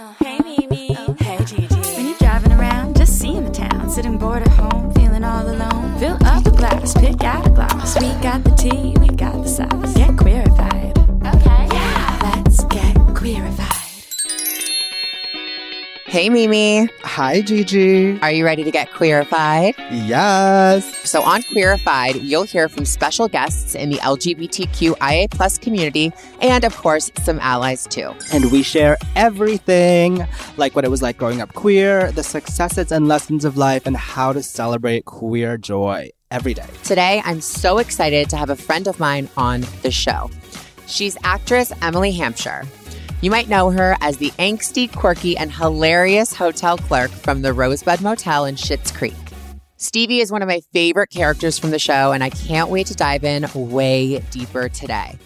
Uh, hey Mimi, oh. hey Gigi. When you're driving around, just seeing the town, sitting bored at home, feeling all alone. Fill up a glass, pick out a gloss. We got the tea, we got the sauce. Get queerified. Okay. Yeah. Let's get queerified. Hey, Mimi. Hi, Gigi. Are you ready to get queerified? Yes. So on Queerified, you'll hear from special guests in the LGBTQIA plus community and, of course, some allies too. And we share everything like what it was like growing up queer, the successes and lessons of life, and how to celebrate queer joy every day. Today, I'm so excited to have a friend of mine on the show. She's actress Emily Hampshire. You might know her as the angsty, quirky, and hilarious hotel clerk from the Rosebud Motel in Schitt's Creek. Stevie is one of my favorite characters from the show, and I can't wait to dive in way deeper today.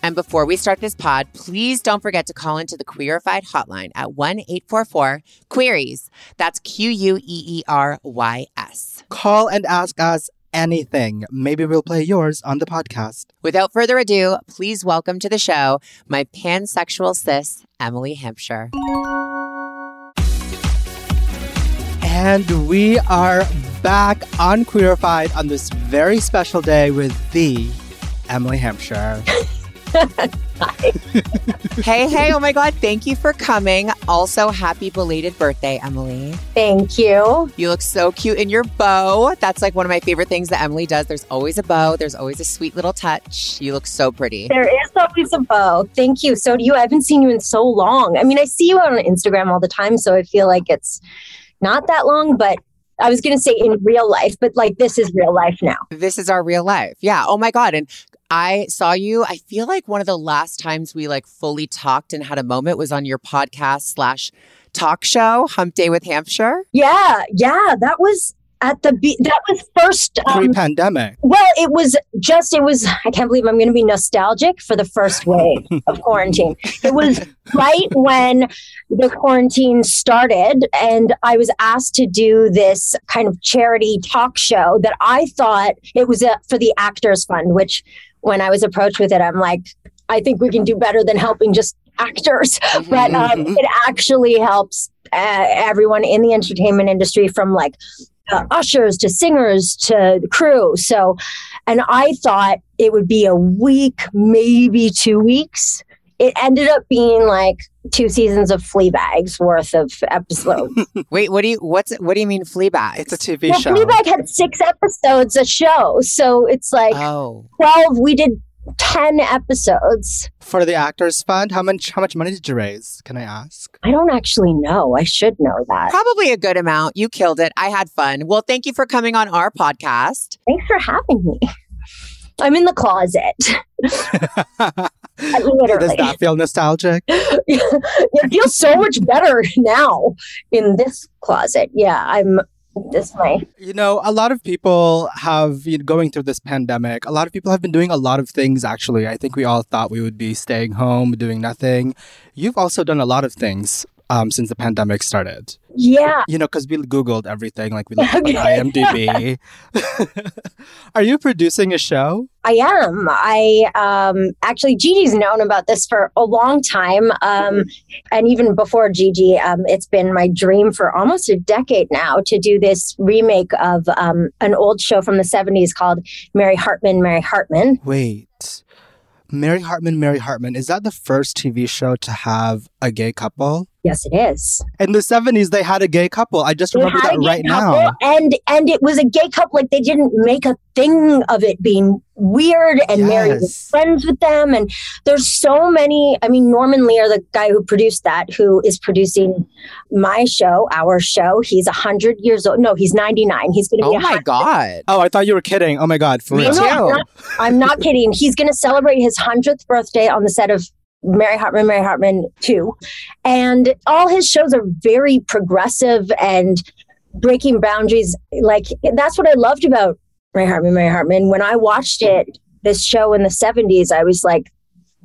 And before we start this pod, please don't forget to call into the Queerified hotline at 1 844 Queries. That's Q U E E R Y S. Call and ask us anything. Maybe we'll play yours on the podcast. Without further ado, please welcome to the show my pansexual sis, Emily Hampshire. And we are back on Queerified on this very special day with the Emily Hampshire. hey, hey, oh my God, thank you for coming. Also, happy belated birthday, Emily. Thank you. You look so cute in your bow. That's like one of my favorite things that Emily does. There's always a bow, there's always a sweet little touch. You look so pretty. There is always a bow. Thank you. So do you. I haven't seen you in so long. I mean, I see you on Instagram all the time, so I feel like it's not that long, but I was going to say in real life, but like this is real life now. This is our real life. Yeah. Oh my God. And I saw you. I feel like one of the last times we like fully talked and had a moment was on your podcast slash talk show, Hump Day with Hampshire. Yeah. Yeah. That was at the be- that was first um, Pre-pandemic. well it was just it was i can't believe i'm going to be nostalgic for the first wave of quarantine it was right when the quarantine started and i was asked to do this kind of charity talk show that i thought it was a, for the actors fund which when i was approached with it i'm like i think we can do better than helping just actors but um, it actually helps uh, everyone in the entertainment industry from like uh, ushers to singers to the crew. So, and I thought it would be a week, maybe two weeks. It ended up being like two seasons of Fleabag's worth of episodes. Wait, what do you what's what do you mean Fleabag? It's a TV well, show. Fleabag had six episodes a show, so it's like Oh. twelve. We did ten episodes. For the Actors Fund, how much how much money did you raise? Can I ask? I don't actually know. I should know that. Probably a good amount. You killed it. I had fun. Well, thank you for coming on our podcast. Thanks for having me. I'm in the closet. Literally. Does that feel nostalgic? it feels so much better now in this closet. Yeah, I'm this way. You know, a lot of people have you know, going through this pandemic. A lot of people have been doing a lot of things. Actually, I think we all thought we would be staying home, doing nothing. You've also done a lot of things um, since the pandemic started. yeah. You know, because we googled everything, like we looked on IMDb. Are you producing a show? I am. I um actually Gigi's known about this for a long time. Um and even before Gigi, um it's been my dream for almost a decade now to do this remake of um an old show from the 70s called Mary Hartman, Mary Hartman. Wait, Mary Hartman, Mary Hartman. Is that the first TV show to have a gay couple? Yes, it is. In the seventies, they had a gay couple. I just They remember that right now. And and it was a gay couple. Like they didn't make a thing of it being weird. And Mary was friends with them. And there's so many. I mean, Norman Lear, the guy who produced that, who is producing my show, our show. He's hundred years old. No, he's 99. He's going to Oh be. a my hun- God. Oh, I thought you were kidding. Oh my god, for Me real. No. I'm not, I'm not kidding. He's going to celebrate his hundredth birthday on the set of Mary Hartman, Mary Hartman 2. And all his shows are very progressive and breaking boundaries. Like, that's what I loved about Mary Hartman, Mary Hartman. When I watched it, this show in the 70s, I was like,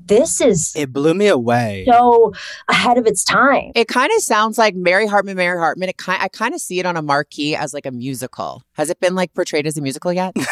this is it blew me away. so ahead of its time. It kind of sounds like mary hartman mary hartman. It kind i kind of see it on a marquee as like a musical. Has it been like portrayed as a musical yet?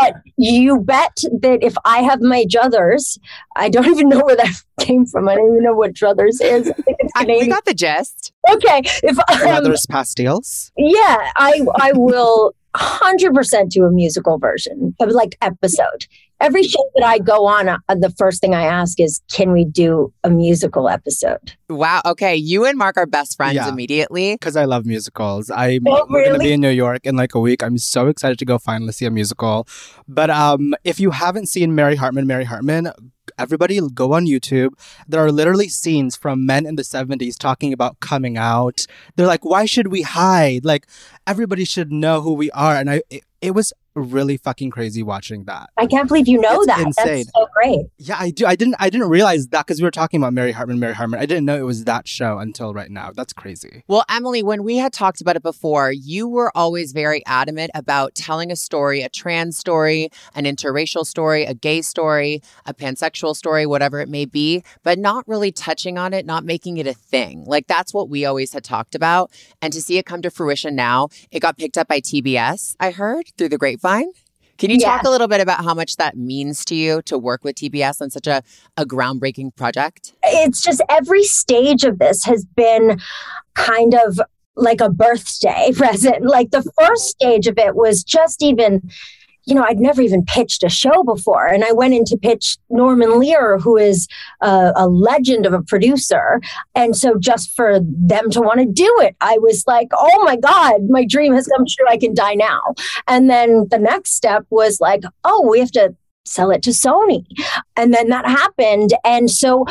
But you bet that if i have my druthers i don't even know where that came from. I don't even know what druthers is. I, we got the gist. Okay if um, druthers pastilles? Yeah i i will 100% do a musical version of like episode every show that I go on, uh, the first thing I ask is, can we do a musical episode? Wow. Okay. You and Mark are best friends yeah, immediately. Because I love musicals. I'm oh, really? going to be in New York in like a week. I'm so excited to go finally see a musical. But um, if you haven't seen Mary Hartman, Mary Hartman, everybody go on YouTube. There are literally scenes from men in the 70s talking about coming out. They're like, why should we hide? Like, everybody should know who we are. And I, it, it was really fucking crazy watching that. I can't believe you know it's that. Insane. That's so great. Yeah, I do. I didn't. I didn't realize that because we were talking about Mary Hartman, Mary Hartman. I didn't know it was that show until right now. That's crazy. Well, Emily, when we had talked about it before, you were always very adamant about telling a story, a trans story, an interracial story, a gay story, a pansexual story, whatever it may be, but not really touching on it, not making it a thing. Like that's what we always had talked about. And to see it come to fruition now, it got picked up by TBS. I heard through the grapevine fine. Can you talk a little bit about how much that means to you to work with TBS on such a, a groundbreaking project? It's just every stage of this has been kind of like a birthday present. Like the first stage of it was just even you know, I'd never even pitched a show before. And I went in to pitch Norman Lear, who is a, a legend of a producer. And so just for them to want to do it, I was like, oh my God, my dream has come true. I can die now. And then the next step was like, oh, we have to sell it to Sony. And then that happened. And so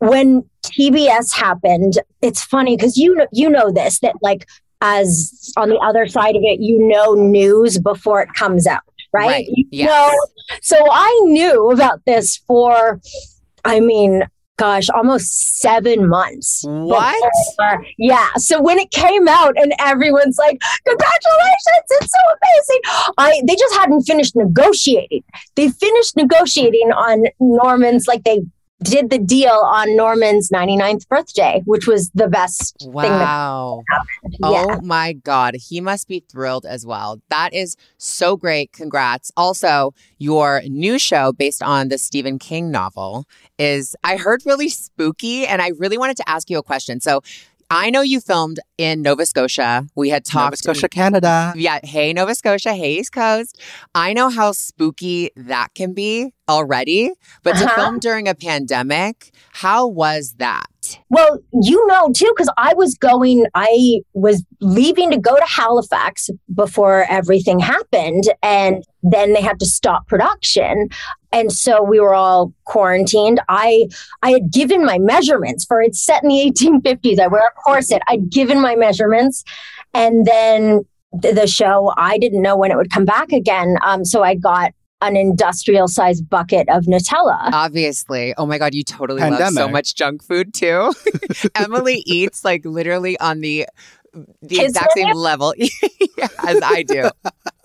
when TBS happened, it's funny because you know, you know this that like as on the other side of it, you know news before it comes out right? right. Yes. know, so I knew about this for, I mean, gosh, almost seven months. What? Before, yeah. So when it came out and everyone's like, congratulations, it's so amazing. I they just hadn't finished negotiating. They finished negotiating on Norman's, like they did the deal on Norman's 99th birthday, which was the best thing wow. Oh my God. He must be thrilled as well. That is so great. Congrats. Also, your new show based on the Stephen King novel is, I heard, really spooky. And I really wanted to ask you a question. So, I know you filmed in Nova Scotia. We had talked. Nova Scotia, Canada. Yeah. Hey, Nova Scotia. Hey, East Coast. I know how spooky that can be already, but uh-huh. to film during a pandemic, how was that? Well, you know, too, because I was going, I was leaving to go to Halifax before everything happened. And then they had to stop production. And so we were all quarantined. I I had given my measurements for it's set in the 1850s. I wear a corset. I'd given my measurements. And then the show, I didn't know when it would come back again. Um, so I got an industrial sized bucket of Nutella. Obviously. Oh my God, you totally Pandemic. love so much junk food too. Emily eats like literally on the the Kids exact same level as I do.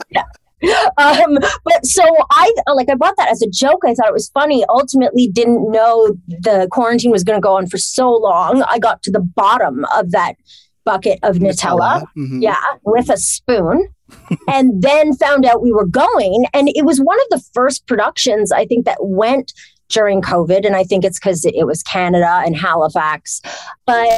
yeah. Um, but so I like I bought that as a joke. I thought it was funny. Ultimately, didn't know the quarantine was going to go on for so long. I got to the bottom of that bucket of Nutella, Nutella. Mm-hmm. yeah, with a spoon and then found out we were going. And it was one of the first productions I think that went during COVID. And I think it's because it was Canada and Halifax. But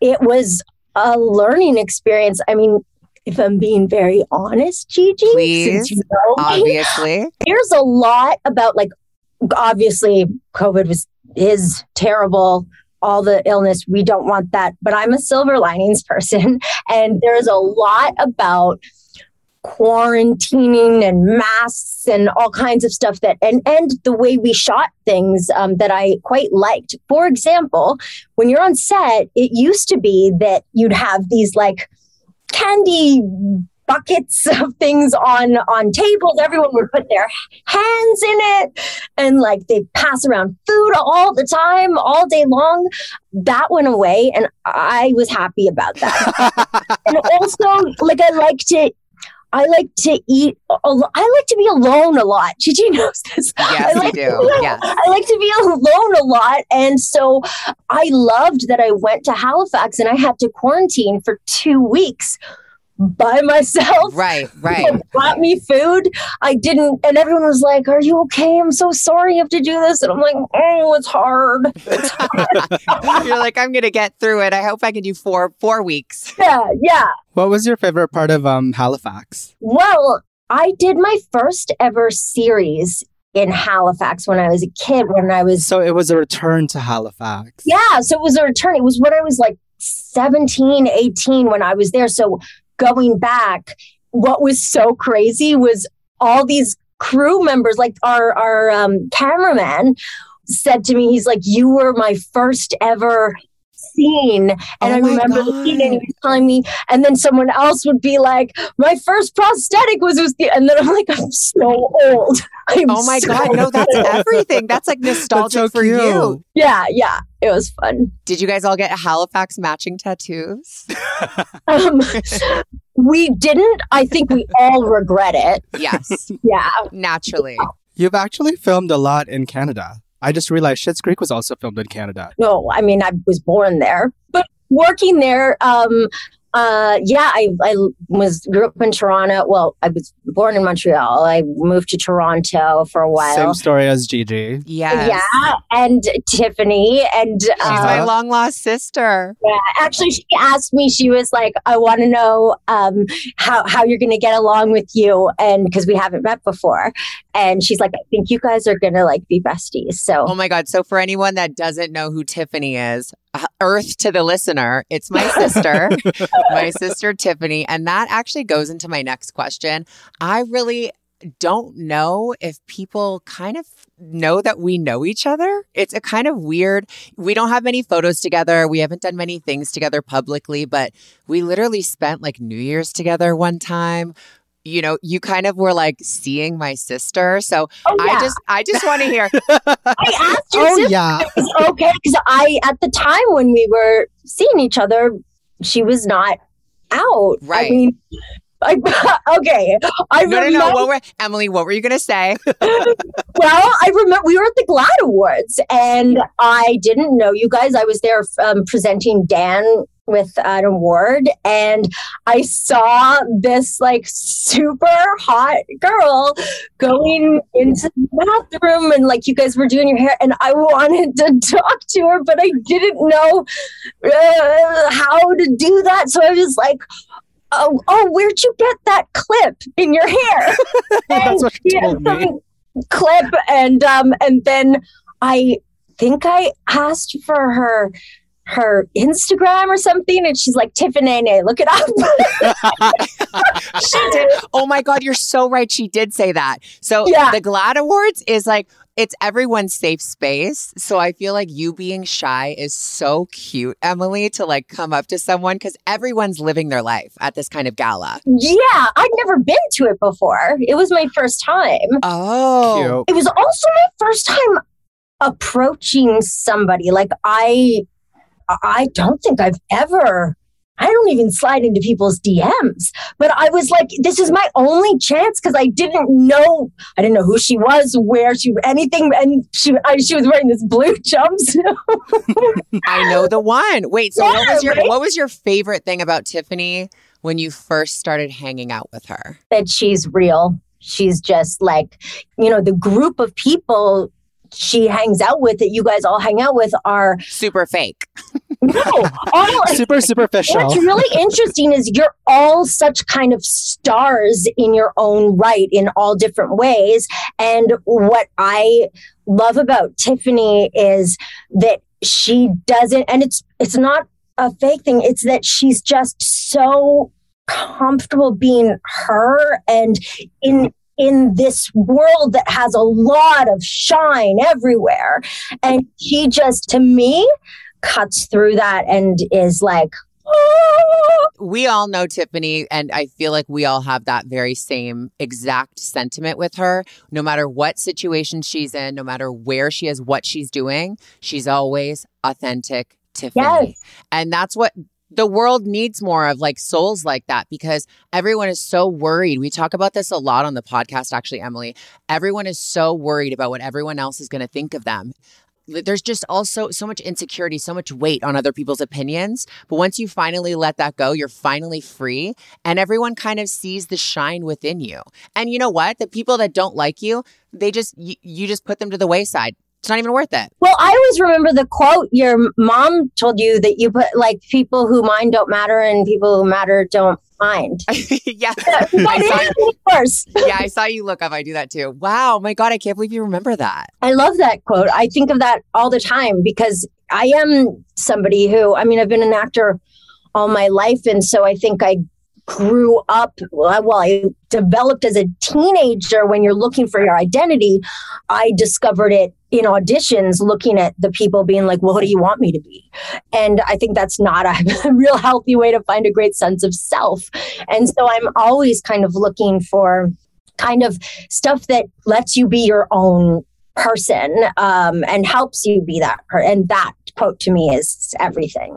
it was a learning experience. I mean, if I'm being very honest, Gigi, Please, you know obviously, there's a lot about like obviously COVID was is terrible all the illness. We don't want that. But I'm a silver linings person. And there's a lot about quarantining and masks and all kinds of stuff that and and the way we shot things um, that I quite liked. For example, when you're on set, it used to be that you'd have these like candy buckets of things on on tables. Everyone would put their hands in it, and like they pass around food all the time, all day long. That went away, and I was happy about that. and also, like I liked to I like to eat. I like to be alone a lot. Gigi knows this. Yes, I like you do. To, yes. I like to be alone a lot. And so I loved that I went to Halifax and I had to quarantine for two weeks by myself. Right, right. brought me food. I didn't, and everyone was like, Are you okay? I'm so sorry you have to do this. And I'm like, Oh, it's hard. It's hard. You're like, I'm going to get through it. I hope I can do four, four weeks. Yeah, yeah. What was your favorite part of um, Halifax? Well, I did my first ever series in Halifax when I was a kid, when I was. So it was a return to Halifax. Yeah. So it was a return. It was when I was like 17, 18 when I was there. So going back, what was so crazy was all these crew members, like our our um, cameraman, said to me, he's like, "You were my first ever." Scene and oh I remember the scene and he was telling me and then someone else would be like my first prosthetic was with the and then I'm like I'm so old I'm oh my so god no that's everything that's like nostalgic that's so for cute. you yeah yeah it was fun did you guys all get Halifax matching tattoos um, we didn't. I think we all regret it. Yes. yeah. Naturally. You've actually filmed a lot in Canada. I just realized Schitt's Creek was also filmed in Canada. No, I mean I was born there, but working there, um, uh, yeah, I, I was grew up in Toronto. Well, I was born in Montreal. I moved to Toronto for a while. Same story as Gigi. Yeah, Yeah, and Tiffany, and she's uh, my long lost sister. Yeah, actually, she asked me. She was like, "I want to know um, how how you're going to get along with you," and because we haven't met before. And she's like, "I think you guys are going to like be besties." So, oh my god! So for anyone that doesn't know who Tiffany is, uh, Earth to the listener, it's my sister. my sister Tiffany. And that actually goes into my next question. I really don't know if people kind of know that we know each other. It's a kind of weird. We don't have many photos together. We haven't done many things together publicly, but we literally spent like New Year's together one time. You know, you kind of were like seeing my sister. So oh, yeah. I just I just want to hear. I asked you oh, yeah. okay because I at the time when we were seeing each other, she was not out. Right. I mean, I, okay. I no, remember, no, no. What were, Emily, what were you going to say? well, I remember we were at the GLAAD Awards and I didn't know you guys. I was there um, presenting Dan with an award and I saw this like super hot girl going into the bathroom and like you guys were doing your hair and I wanted to talk to her but I didn't know uh, how to do that so I was like oh, oh where'd you get that clip in your hair That's what you told me. clip and um and then I think I asked for her her Instagram or something, and she's like Tiffany, look it up. she did. Oh my God, you're so right. She did say that. So yeah. the GLAAD Awards is like it's everyone's safe space. So I feel like you being shy is so cute, Emily, to like come up to someone because everyone's living their life at this kind of gala. Yeah, I'd never been to it before. It was my first time. Oh, cute. it was also my first time approaching somebody. Like I I don't think I've ever I don't even slide into people's DMs. But I was like, this is my only chance because I didn't know, I didn't know who she was, where she, anything. And she, I, she was wearing this blue jumpsuit. I know the one. Wait, so yeah, what was your, right? what was your favorite thing about Tiffany when you first started hanging out with her? That she's real. She's just like, you know, the group of people she hangs out with that you guys all hang out with are super fake. no, all, super superficial. What's really interesting is you're all such kind of stars in your own right in all different ways. And what I love about Tiffany is that she doesn't, and it's it's not a fake thing. It's that she's just so comfortable being her and in in this world that has a lot of shine everywhere. And she just, to me, cuts through that and is like, ah. we all know Tiffany, and I feel like we all have that very same exact sentiment with her. No matter what situation she's in, no matter where she is, what she's doing, she's always authentic Tiffany. Yes. And that's what the world needs more of like souls like that because everyone is so worried. We talk about this a lot on the podcast, actually, Emily. Everyone is so worried about what everyone else is going to think of them. There's just also so much insecurity, so much weight on other people's opinions. But once you finally let that go, you're finally free and everyone kind of sees the shine within you. And you know what? The people that don't like you, they just, you, you just put them to the wayside. It's not even worth it. Well, I always remember the quote your mom told you that you put like people who mind don't matter and people who matter don't mind. yeah. I saw, first. yeah, I saw you look up. I do that too. Wow. My God, I can't believe you remember that. I love that quote. I think of that all the time because I am somebody who, I mean, I've been an actor all my life. And so I think I grew up, well, I developed as a teenager when you're looking for your identity. I discovered it in auditions, looking at the people being like, well, what do you want me to be? And I think that's not a real healthy way to find a great sense of self. And so I'm always kind of looking for kind of stuff that lets you be your own person um, and helps you be that and that quote to me is everything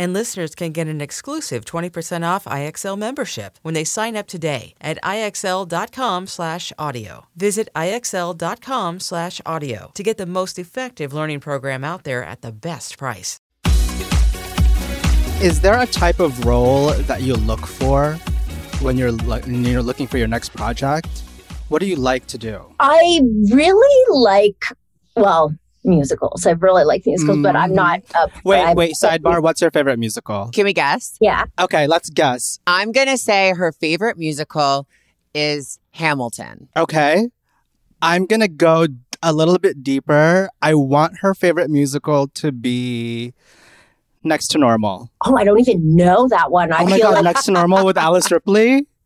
And listeners can get an exclusive 20% off IXL membership when they sign up today at IXL.com slash audio. Visit IXL.com slash audio to get the most effective learning program out there at the best price. Is there a type of role that you look for when you're lo- when you're looking for your next project? What do you like to do? i really like well musicals i really like musicals but i'm not mm. a Wait, I'm- wait, sidebar. What's your favorite musical? Can we guess? yeah Okay, let's guess. I'm going to say her favorite musical is Hamilton. Okay. I'm going to go a little bit deeper. I want her favorite musical to be Next to Normal. oh i don't even know that one i oh my feel god, like Next to Normal with Alice Ripley.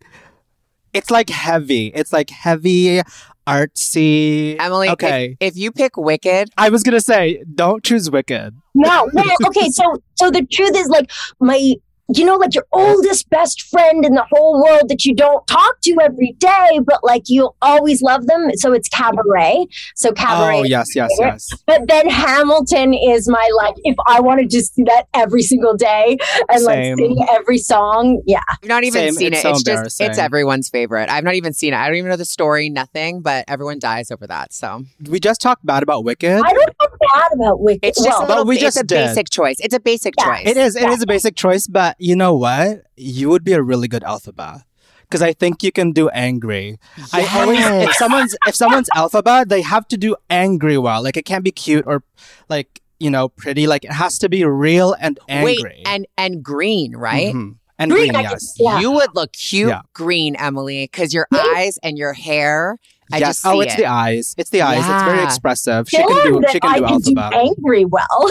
It's like heavy. It's like heavy, artsy. Emily, if- Okay. if, you pick Wicked, I was gonna say, don't choose Wicked. no no okay so so the truth is like my you know like your oldest best friend in the whole world that you don't talk to every day but like you'll always love them so it's cabaret so cabaret Oh yes, yes, favorite. yes. But then Hamilton is my like if I wanted to just see that every single day and Same. like sing every song, yeah. I've not even Same, seen it's it. so it's just it's everyone's favorite. I've not even seen it. I don't even know the story, nothing, but everyone dies over that. So We just talked bad about Wicked. I don't feel bad about Wicked. it's just well, a little, we it's just a did. basic choice. It's a basic Yeah. choice. It is. It is a basic choice, but you know what? You would be a really good Elphaba because I think you can do angry. I always, if someone's if someone's Elphaba, they have to do angry well. Like it can't be cute or like you know pretty. Like it has to be real and angry. Wait, and and green, right? Mhm. and Green, green, I can- yes. Yeah. You would look cute Yeah. green, Emily, because your eyes and your hair. I yes. just oh, see oh, it's it. the eyes. It's the eyes. It's very expressive. She can do. that She can do I do can do angry well.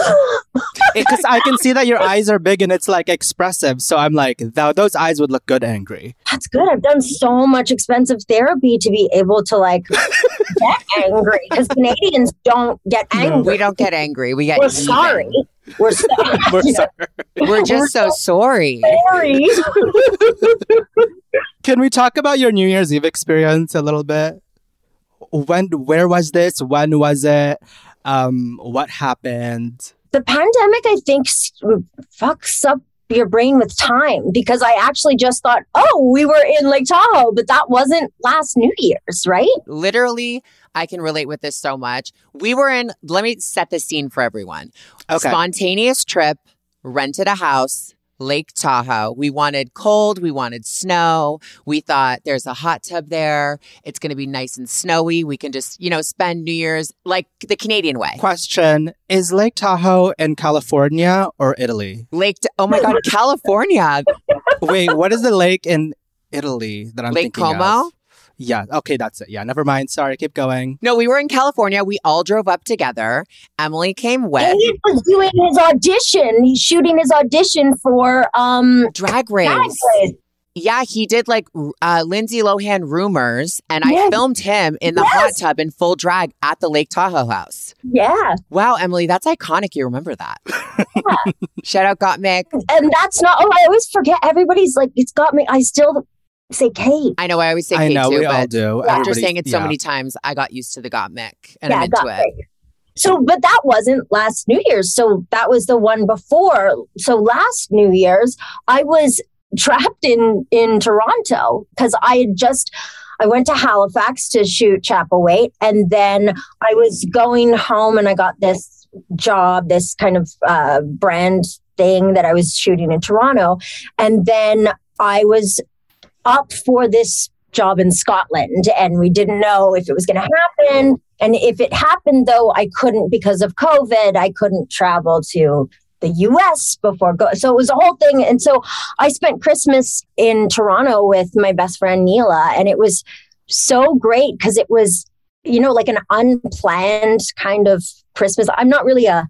Because I can see that your eyes are big and it's like expressive. So I'm like, th- those eyes would look good angry. That's good. I've done so much expensive therapy to be able to like get angry because Canadians don't get angry. We don't get angry. We get We're even. sorry. We're, so- We're sorry. We're just so sorry. sorry. Can we talk about your New Year's Eve experience a little bit? When, where was this? When was it? Um, what happened? the pandemic, I think, fucks up your brain with time because I actually just thought, oh, we were in Lake Tahoe, but that wasn't last New Year's, right? Literally, I can relate with this so much. We were in, let me set the scene for everyone. Okay. Spontaneous trip, rented a house, Lake Tahoe. We wanted cold, we wanted snow. We thought there's a hot tub there. It's going to be nice and snowy. We can just, you know, spend New Year's like the Canadian way. Question Is Lake Tahoe in California or Italy? Lake, Ta- oh my God, California. Wait, what is the lake in Italy that I'm thinking about? Lake thinking Como? of? Yeah, okay, that's it. Yeah, never mind. Sorry, keep going. No, we were in California. We all drove up together. Emily came with He was doing his audition. He's shooting his audition for um Drag Race. Drag Race. Yeah, he did like uh, Lindsay Lohan rumors, and I filmed him in the Yes. hot tub in full drag at the Lake Tahoe house. Yeah. Wow, Emily, that's iconic. You remember that? Yeah. Shout out Gottmik. And that's not oh, I always forget everybody's like it's got me I still say Kate. I know I always say I Kate know, too, we all but do. after Everybody- saying it so yeah. many times, I got used to the Gottmik, and yeah, I'm into got it. So, but that wasn't last New Year's. So that was the one before. So last New Year's, I was trapped in in Toronto because I had just I went to Halifax to shoot Chapelwaite, and then I was going home, and I got this job, this kind of uh, brand thing that I was shooting in Toronto, and then I was up for this job in Scotland, and we didn't know if it was going to happen. And if it happened, though, I couldn't because of COVID. I couldn't travel to the US before go. So it was a whole thing. And so I spent Christmas in Toronto with my best friend Neela, and it was so great because it was, you know, like an unplanned kind of Christmas. I'm not really a,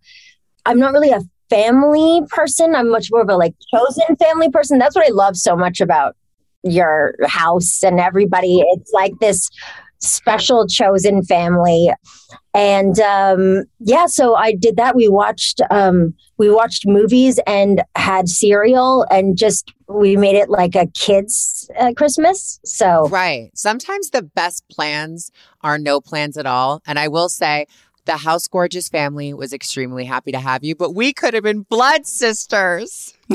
I'm not really a family person. I'm much more of a like chosen family person. That's what I love so much about your house and everybody. It's like this special chosen family and um yeah so i did that we watched um we watched movies and had cereal and just we made it like a kids uh, christmas so Right. Sometimes the best plans are no plans at all. And I will say, the House Gorgeous family was extremely happy to have you, but we could have been blood sisters.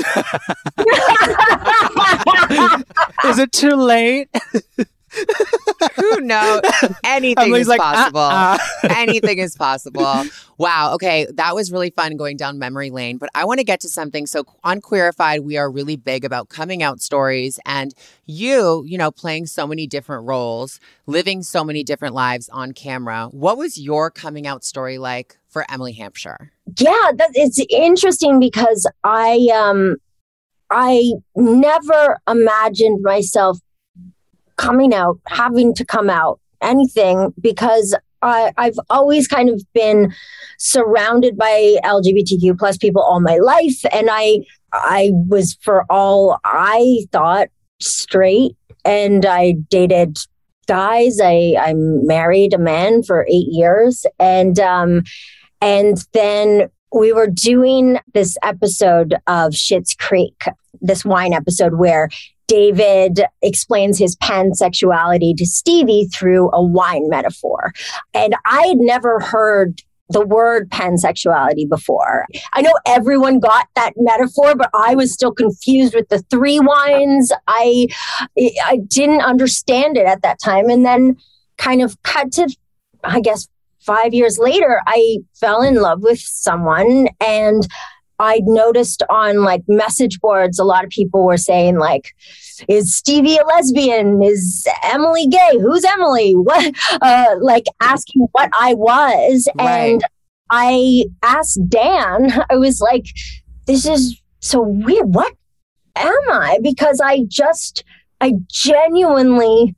Is it too late? Who knows? Anything Emily's is like, possible. uh-uh. Anything is possible. Wow. Okay. That was really fun going down memory lane. But I want to get to something. So on Queerified, we are really big about coming out stories and you, you know, playing so many different roles, living so many different lives on camera. What was your coming out story like for Emily Hampshire? yeah that it's interesting because i um i never imagined myself coming out having to come out anything because I, I've always kind of been surrounded by LGBTQ plus people all my life, and I I was for all I thought straight, and I dated guys. I I married a man for eight years, and um, and then we were doing this episode of Schitt's Creek, this wine episode where David explains his pansexuality to Stevie through a wine metaphor. And I had never heard the word pansexuality before. I know everyone got that metaphor, but I was still confused with the three wines. I I didn't understand it at that time. And then kind of cut to I guess five years later, I fell in love with someone and I noticed on like message boards, a lot of people were saying like, is Stevie a lesbian? Is Emily gay? Who's Emily? What, uh, like asking what I was. Right. And I asked Dan, I was like, this is so weird. What am I? Because I just, I genuinely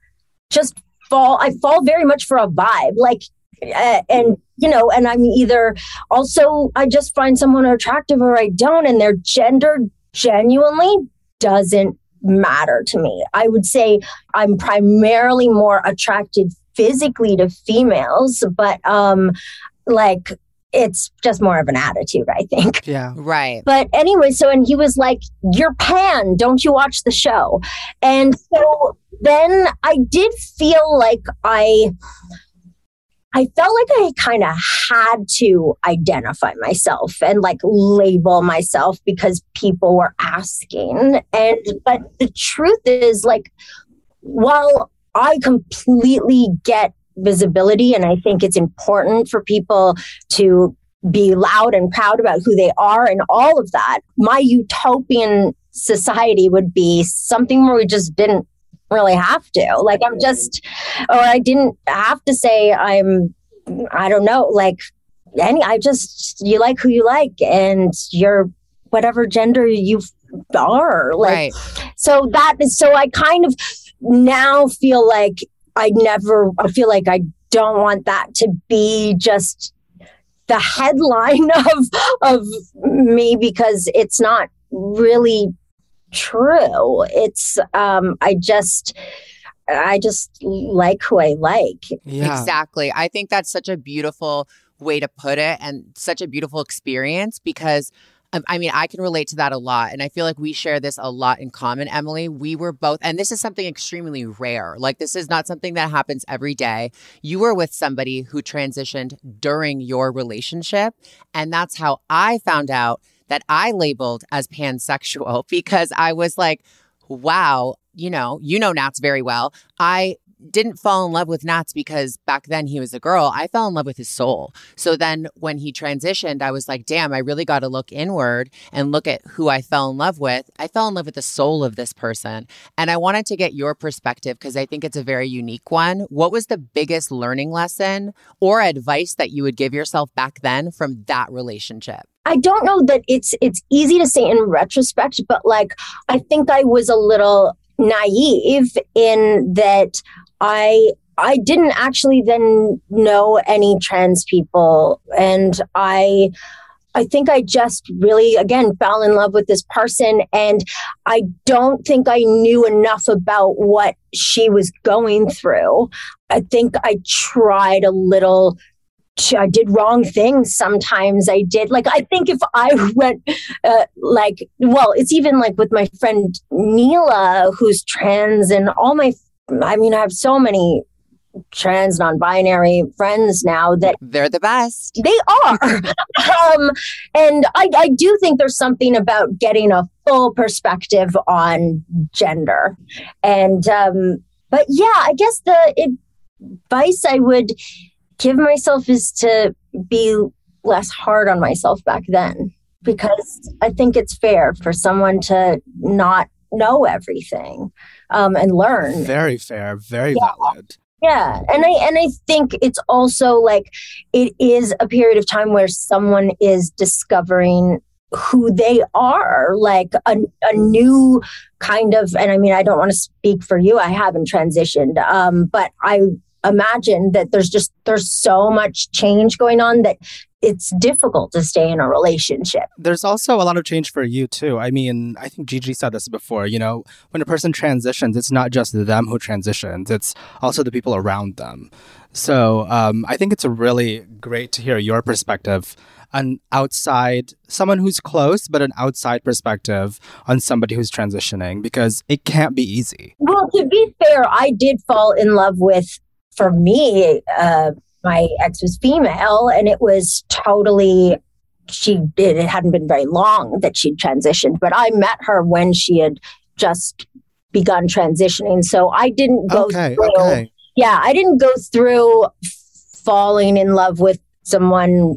just fall, I fall very much for a vibe. Like, uh, and you know, and I'm either also I just find someone attractive or I don't, and their gender genuinely doesn't matter to me. I would say I'm primarily more attracted physically to females, but um, like it's just more of an attitude, I think. Yeah. Right. But anyway, so and he was like, You're pan, don't you watch the show? And so then I did feel like I I felt like I kind of had to identify myself and like label myself because people were asking. And, but the truth is, like, while I completely get visibility and I think it's important for people to be loud and proud about who they are and all of that, my utopian society would be something where we just didn't really have to. Like I'm mm-hmm. just, or I didn't have to say I'm, I don't know, like any, I just, you like who you like and you're whatever gender you are. Like, right. so that is, so I kind of now feel like I never, I feel like I don't want that to be just the headline of, of me because it's not really true. It's um I just I just like who I like. Yeah. Exactly. I think that's such a beautiful way to put it and such a beautiful experience because um, I mean, I can relate to that a lot. And I feel like we share this a lot in common, Emily. We were both, and this is something extremely rare. Like, this is not something that happens every day. You were with somebody who transitioned during your relationship. And that's how I found out that I labeled as pansexual because I was like, wow, you know, you know Nats very well. I didn't fall in love with Nats because back then he was a girl. I fell in love with his soul. So then when he transitioned, I was like, damn, I really got to look inward and look at who I fell in love with. I fell in love with the soul of this person. And I wanted to get your perspective because I think it's a very unique one. What was the biggest learning lesson or advice that you would give yourself back then from that relationship? I don't know that it's it's easy to say in retrospect, but like I think I was a little naive in that I I didn't actually then know any trans people and I I think I just really again fell in love with this person and I don't think I knew enough about what she was going through. I think I tried a little I did wrong things sometimes. I did like I think if I went uh, like well, it's even like with my friend Neela who's trans and all my I mean, I have so many trans non-binary friends now that they're the best. They are. Um, and I, I do think there's something about getting a full perspective on gender. And um, but yeah i guess the advice i would give myself is to be less hard on myself back then because i think it's fair for someone to not know everything um, and learn. Very fair, very yeah. valid. Yeah, and I and I think it's also like it is a period of time where someone is discovering who they are, like a, a new kind of. And I mean, I don't want to speak for you. I haven't transitioned, um, but I imagine that there's just there's so much change going on that it's difficult to stay in a relationship. There's also a lot of change for you too. I mean, I think Gigi said this before, you know, when a person transitions, it's not just them who transitions, it's also the people around them. So um, I think it's really great to hear your perspective, an outside, someone who's close, but an outside perspective on somebody who's transitioning because it can't be easy. Well, to be fair, I did fall in love with, for me, uh, my ex was female and it was totally she did it hadn't been very long that she'd transitioned but i met her when she had just begun transitioning so i didn't go okay, through okay. yeah i didn't go through falling in love with someone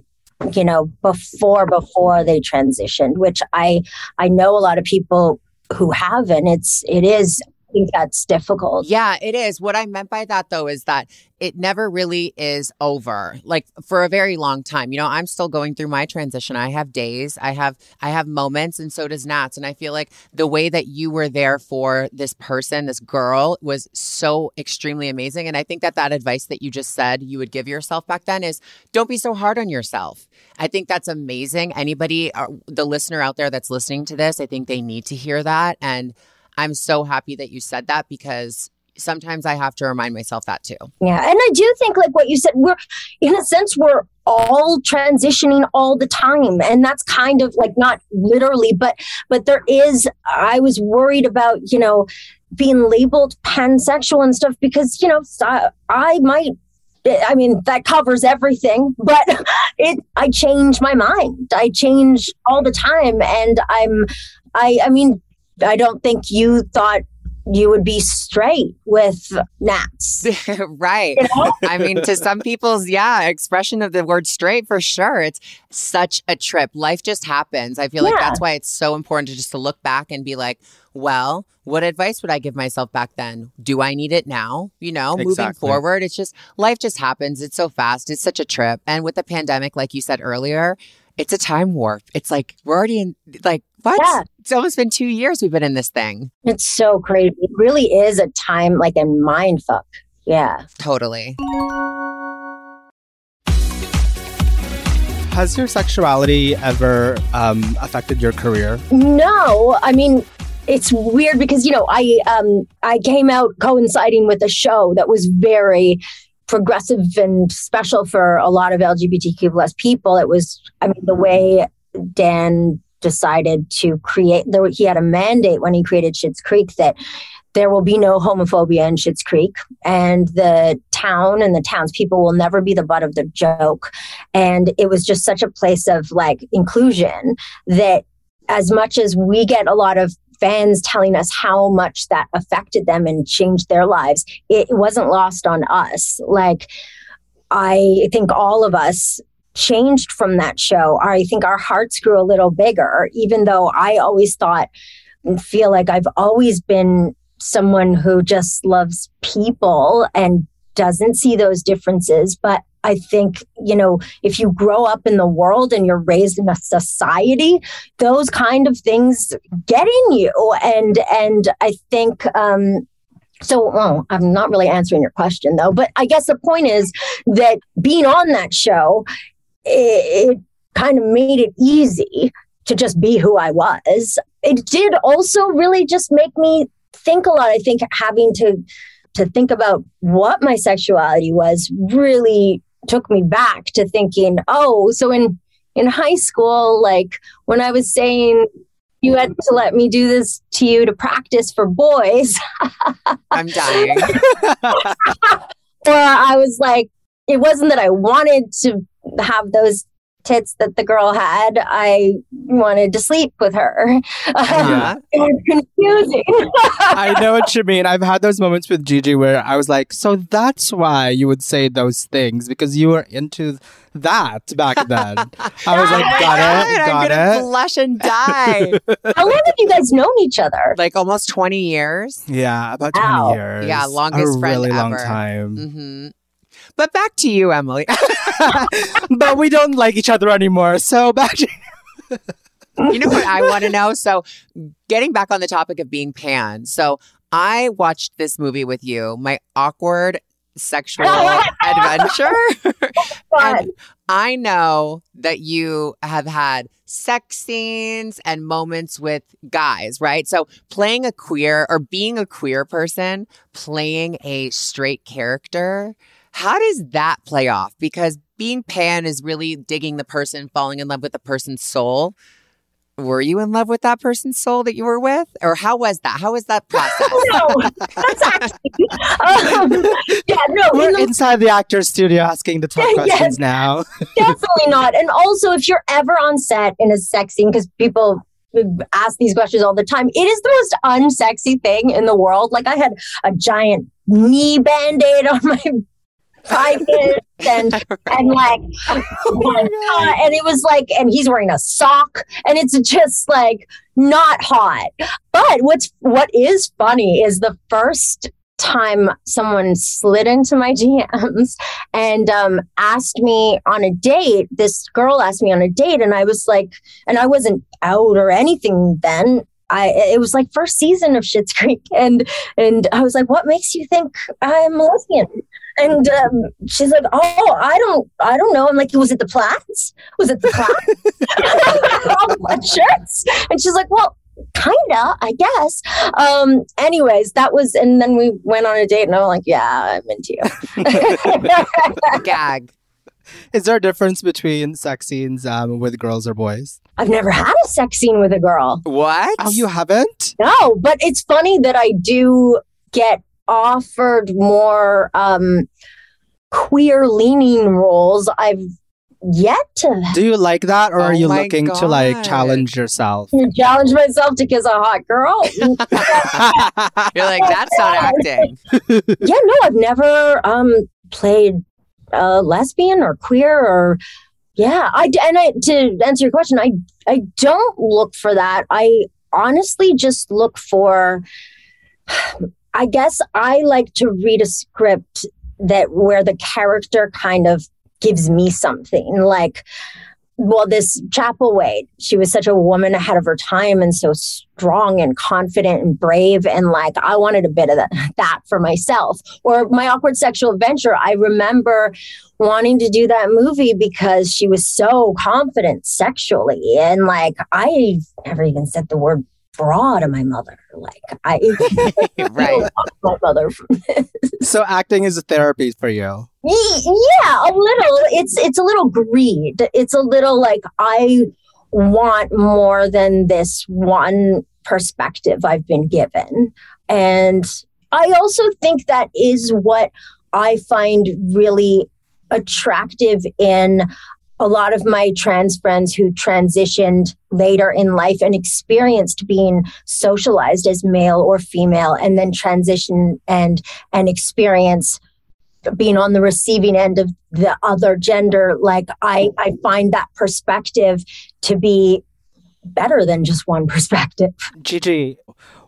you know before before they transitioned which i i know a lot of people who have and it's it is think that's difficult. Yeah, it is. What I meant by that though is that it never really is over. Like for a very long time. You know, I'm still going through my transition. I have days, I have I have moments and so does Nats. And I feel like the way that you were there for this person, this girl was so extremely amazing and I think that that advice that you just said you would give yourself back then is don't be so hard on yourself. I think that's amazing. Anybody uh, the listener out there that's listening to this, I think they need to hear that and I'm so happy that you said that because sometimes I have to remind myself that too. Yeah. And I do think, like what you said, we're, in a sense, we're all transitioning all the time. And that's kind of like not literally, but, but there is, I was worried about, you know, being labeled pansexual and stuff because, you know, I might I mean, that covers everything, but it, I change my mind. I change all the time. And I'm, I, I mean, I don't think you thought you would be straight with Nats. right. You know? I mean, to some people's, yeah, expression of the word straight for sure. It's such a trip. Life just happens. I feel yeah. like that's why it's so important to just to look back and be like, well, what advice would I give myself back then? Do I need it now? You know, exactly. moving forward, it's just life just happens. It's so fast. It's such a trip. And with the pandemic, like you said earlier, it's a time warp. It's like we're already in like what? Yeah. It's almost been two years we've been in this thing. It's so crazy. It really is a time like a mind fuck. Yeah. Totally. Has your sexuality ever um, affected your career? No. I mean, it's weird because you know I um I came out coinciding with a show that was very progressive and special for a lot of LGBTQ plus people. It was I mean the way Dan decided to create there he had a mandate when he created Schitt's Creek that there will be no homophobia in Schitt's Creek, and the town and the townspeople will never be the butt of the joke. And it was just such a place of like inclusion that as much as we get a lot of fans telling us how much that affected them and changed their lives, it wasn't lost on us. Like, I think all of us changed from that show. I think our hearts grew a little bigger, even though I always thought and feel like I've always been someone who just loves people and doesn't see those differences. But I think, you know, if you grow up in the world and you're raised in a society, those kind of things get in you. And and I think um so well, I'm not really answering your question though, but I guess the point is that being on that show, it, it kind of made it easy to just be who I was. It did also really just make me think a lot. I think having to to think about what my sexuality was really took me back to thinking, oh, so in in high school, like when I was saying you had to let me do this to you to practice for boys. I'm dying. or I was like, it wasn't that I wanted to have those tits that the girl had, I wanted to sleep with her. Yeah. it was confusing. I know what you mean. I've had those moments with Gigi where I was like, so that's why you would say those things because you were into that back then. I was like, got it, got I'm gonna it. Blush and die. How long have you guys known each other? Like almost twenty years. Yeah, about twenty wow. years. Yeah, longest a friend really ever. long time. Mm-hmm. But back to you, Emily. but we don't like each other anymore. So back to you know what I want to know? So, getting back on the topic of being pan. So, I watched this movie with you, my awkward sexual adventure. and I know that you have had sex scenes and moments with guys, right? So, playing a queer or being a queer person, playing a straight character how does that play off? Because being pan is really digging the person, falling in love with the person's soul. Were you in love with that person's soul that you were with? Or how was that? How was that process? no, that's actually, um, yeah, no. We're in the, inside the actor's studio asking the tough questions yes, now. definitely not. And also, if you're ever on set in a sex scene, because people ask these questions all the time, it is the most unsexy thing in the world. Like I had a giant knee band-aid on my private and and like oh and it was like and he's wearing a sock and it's just like not hot but what's what is funny is the first time someone slid into my DMs and um, asked me on a date. This girl asked me on a date, and I was like, and I wasn't out or anything then. I it was like first season of Schitt's Creek, and and I was like, "What makes you think I'm lesbian?" And um, she's like, "Oh, I don't, I don't know." I'm like, "Was it the plats? Was it the plats? All the shirts?" And she's like, "Well, kinda, I guess." Um, anyways, that was, and then we went on a date, and I'm like, "Yeah, I'm into you." Gag. Is there a difference between sex scenes um, with girls or boys? I've never had a sex scene with a girl. What? Oh, you haven't? No, but it's funny that I do get offered more um, queer leaning roles. I've yet to Do you like that, or Oh are you my looking to like challenge yourself? challenge myself to kiss a hot girl. You're like, that's not acting. yeah, no, I've never um played uh, lesbian or queer or yeah. I and I to answer your question, I I don't look for that. I honestly just look for. I guess I like to read a script that where the character kind of gives me something like well this Chapelwaite she was such a woman ahead of her time and so strong and confident and brave and like i wanted a bit of that, that for myself. Or my awkward sexual adventure i remember wanting to do that movie because she was so confident sexually and like i never even said the word bra to my mother. Like i right. my mother from So acting is a therapy for you. Yeah a little. It's it's a little greed. It's a little like i want more than this one perspective i've been given. And i also think that is what i find really attractive in a lot of my trans friends who transitioned later in life and experienced being socialized as male or female and then transition and and experience being on the receiving end of the other gender like i i find that perspective to be better than just one perspective Gigi,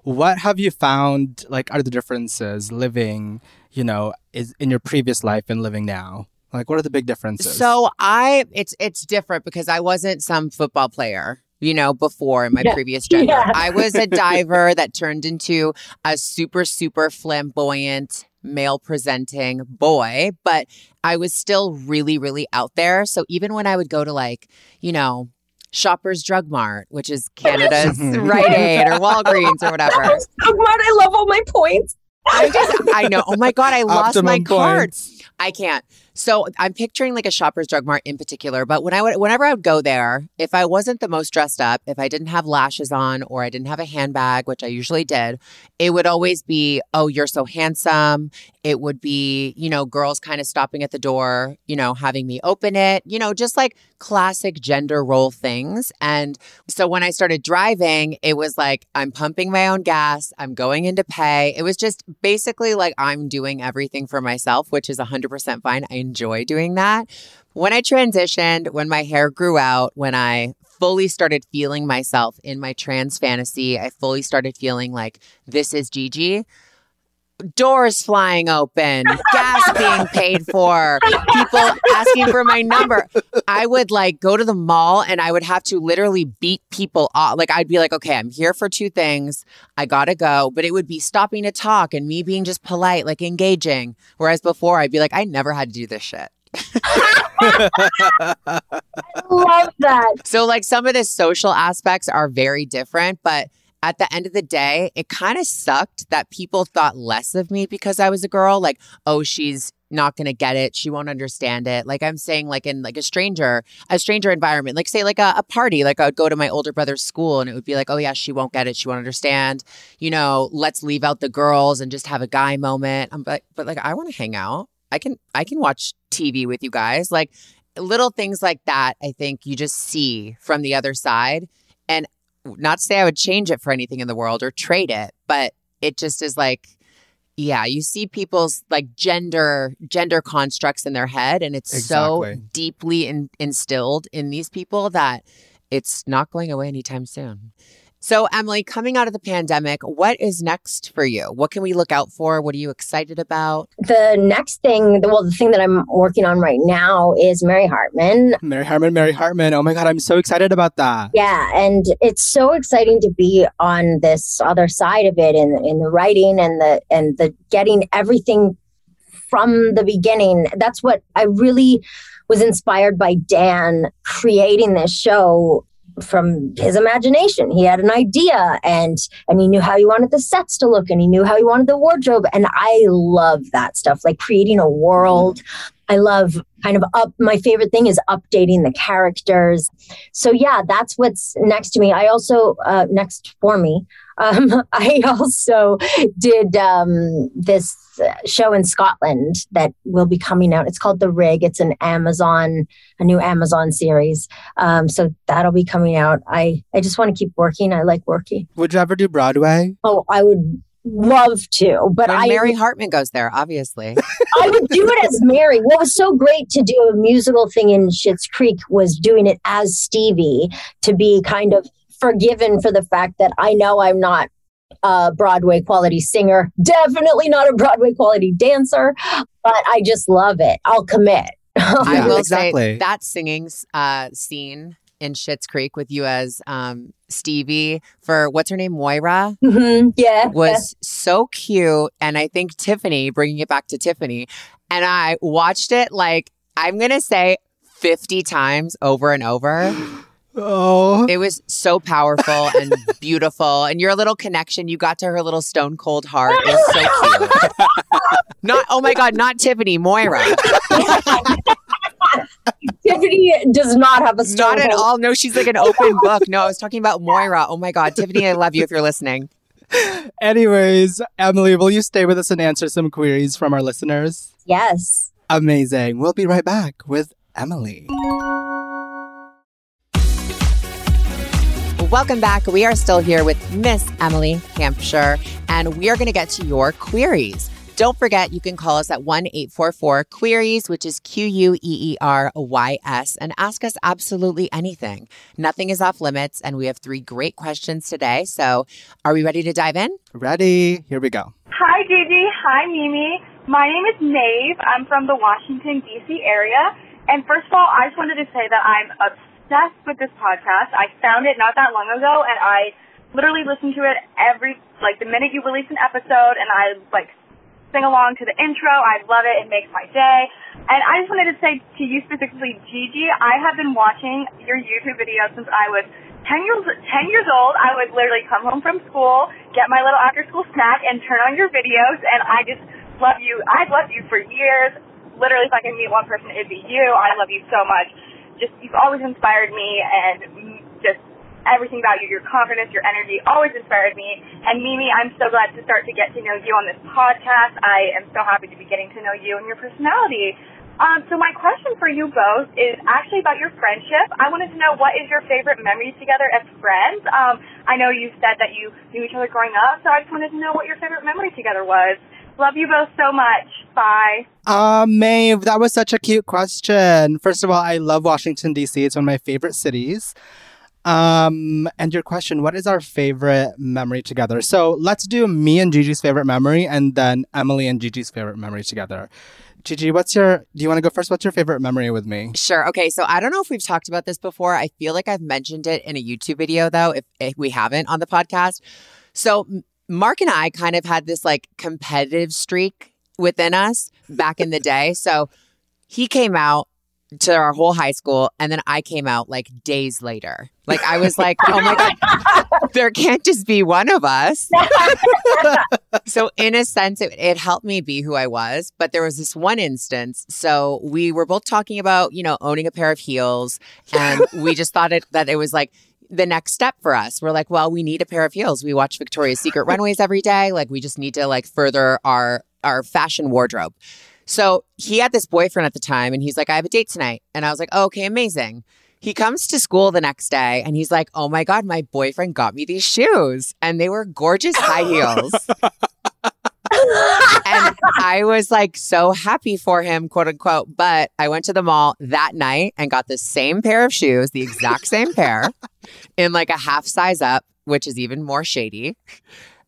what have you found like are the differences living, you know, is in your previous life and living now? Like what are the big differences? So I, it's it's different because I wasn't some football player. You know, before in my Yeah. previous gender, Yeah. I was a diver that turned into a super, super flamboyant, male presenting boy, but I was still really, really out there. So even when I would go to like, you know, Shoppers Drug Mart, which is Canada's Mhm. Rite Aid or Walgreens or whatever. oh god i love all my points I just, I know. Oh my God, I lost my Optimum card. points. I can't. So I'm picturing like a Shoppers Drug Mart in particular. But when I would, whenever I would go there, if I wasn't the most dressed up, if I didn't have lashes on, or I didn't have a handbag, which I usually did, it would always be, "Oh, you're so handsome." It would be, you know, girls kind of stopping at the door, you know, having me open it, you know, just like classic gender role things. And so when I started driving, it was like I'm pumping my own gas, I'm going into pay. It was just basically like I'm doing everything for myself, which is 100% fine. I enjoy doing that. When I transitioned, when my hair grew out, when I fully started feeling myself in my trans fantasy, I fully started feeling like this is Gigi. Doors flying open, gas being paid for, people asking for my number. I would like go to the mall and I would have to literally beat people off. Like I'd be like, okay, I'm here for two things. I gotta go. But it would be stopping to talk and me being just polite, like engaging. Whereas before I'd be like, I never had to do this shit. I love that So like some of the social aspects are very different, but at the end of the day, it kind of sucked that people thought less of me because I was a girl. Like, oh, she's not gonna get it. She won't understand it. Like I'm saying, like in like a stranger, a stranger environment, like say like a, a party, like I would go to my older brother's school and it would be like, oh yeah, she won't get it. She won't understand. You know, let's leave out the girls and just have a guy moment. I'm like, but like I want to hang out. I can I can watch TV with you guys. Like little things like that, I think you just see from the other side. And not to say I would change it for anything in the world or trade it, but it just is like, yeah, you see people's like gender gender constructs in their head, and it's so deeply in, instilled in these people that it's not going away anytime soon. So, Emily, coming out of the pandemic, what is next for you? What can we look out for? What are you excited about? the next thing well the thing that i'm working on right now is mary hartman Mary Hartman, Mary Hartman. Oh my god, I'm so excited about that. Yeah, and it's so exciting to be on this other side of it in in the writing and the and the getting everything from the beginning. That's what I really was inspired by Dan creating this show from his imagination. He had an idea and and he knew how he wanted the sets to look and he knew how he wanted the wardrobe and I love that stuff like creating a world I love kind of up. My favorite thing is updating the characters. So yeah, that's what's next to me. I also uh, next for me. Um, I also did um, this show in Scotland that will be coming out. It's called The Rig. It's an Amazon, a new Amazon series. Um, so that'll be coming out. I I just want to keep working. I like working. Would you ever do Broadway? Oh, I would love to, but When I Mary Hartman goes there, obviously. I would do it as Mary. What was so great to do a musical thing in Schitt's Creek was doing it as Stevie to be kind of forgiven for the fact that I know I'm not a Broadway quality singer, definitely not a Broadway quality dancer, but I just love it. I'll commit. I will exactly. say that singing uh, scene in Schitt's Creek with you as um, Stevie for what's her name, Moira, Mhm. Yeah. was so cute. And I think Tiffany, bringing it back to Tiffany, and I watched it like I'm gonna say 50 times over and over. Oh, It was so powerful and beautiful. And your little connection, you got to her little stone cold heart is so cute. not, oh my God, not Tiffany, Moira. Tiffany does not have a stone Not at cold. all. No, she's like an open book. No, I was talking about Moira. Oh my God. Tiffany, I love you if you're listening. anyways, Emily, will you stay with us and answer some queries from our listeners? Yes. Amazing. We'll be right back with Emily. Welcome back. We are still here with Miss Emily Hampshire, and we are going to get to your queries. Don't forget, you can call us at 1 844 Queries, which is Q U E E R Y S, and ask us absolutely anything. Nothing is off limits, and we have three great questions today. So, are we ready to dive in? Ready? Here we go. Hi, Gigi. Hi, Mimi. My name is Maeve. I'm from the Washington, D.C. area. And first of all, I just wanted to say that I'm obsessed with this podcast. I found it not that long ago, and I literally listen to it every, like, the minute you release an episode, and I, like, sing along to the intro. I love it. It makes my day. And I just wanted to say to you specifically, Gigi, I have been watching your YouTube videos since I was 10 years, 10 years old. I would literally come home from school, get my little after school snack, and turn on your videos. And I just love you. I've loved you for years. Literally, if I can meet one person, it'd be you. I love you so much. Just, you've always inspired me and just everything about you, your confidence, your energy, always inspired me. And Mimi, I'm so glad to start to get to know you on this podcast. I am so happy to be getting to know you and your personality. Um, so my question for you both is actually about your friendship. I wanted to know what is your favorite memory together as friends. Um, I know you said that you knew each other growing up, so I just wanted to know what your favorite memory together was. Love you both so much. Bye. Uh, Maeve, that was such a cute question. First of all, I love Washington, D.C., it's one of my favorite cities. Um, and your question, what is our favorite memory together? So let's do me and Gigi's favorite memory and then Emily and Gigi's favorite memory together. Gigi, what's your, do you want to go first? What's your favorite memory with me? Sure. Okay. So, I don't know if we've talked about this before. I feel like I've mentioned it in a YouTube video, though, if, if we haven't on the podcast. So, M- Mark and I kind of had this like competitive streak within us back in the day. So, he came out to our whole high school and then I came out like days later. Like I was like, "Oh my god, there can't just be one of us." so in a sense it, it helped me be who I was, but there was this one instance. So we were both talking about, you know, owning a pair of heels and we just thought it that it was like the next step for us. We're like, well, we need a pair of heels. We watch Victoria's Secret runways every day. Like we just need to like further our our fashion wardrobe. So he had this boyfriend at the time and he's like, I have a date tonight. And I was like, oh, okay, amazing. He comes to school the next day and he's like, oh my God, my boyfriend got me these shoes. And they were gorgeous high heels. And I was like so happy for him, quote unquote. But I went to the mall that night and got the same pair of shoes, the exact same pair, in like a half size up, which is even more shady.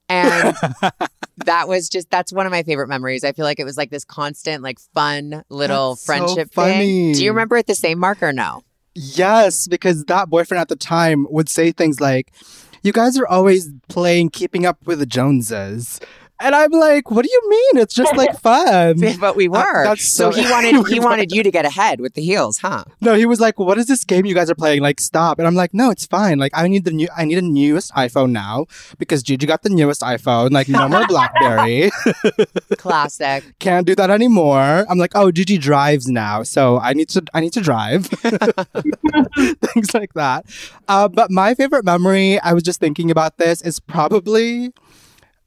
And that was just that's one of my favorite memories. I feel like it was like this constant, like fun little That's so friendship funny. thing. Do you remember it the same mark or no? Yes, because that boyfriend at the time would say things like, You guys are always playing Keeping Up with the Joneses. And I'm like, what do you mean? It's just like fun. but we were. that's so, so- he wanted he wanted you to get ahead with the heels, huh? No, he was like, "What is this game you guys are playing? Like, stop!" And I'm like, "No, it's fine. Like, I need the new, I need a newest iPhone now because Gigi got the newest iPhone. Like, no more BlackBerry. Classic. Can't do that anymore." I'm like, "Oh, Gigi drives now, so I need to, I need to drive." Things like that. Uh, but my favorite memory, I was just thinking about this, is probably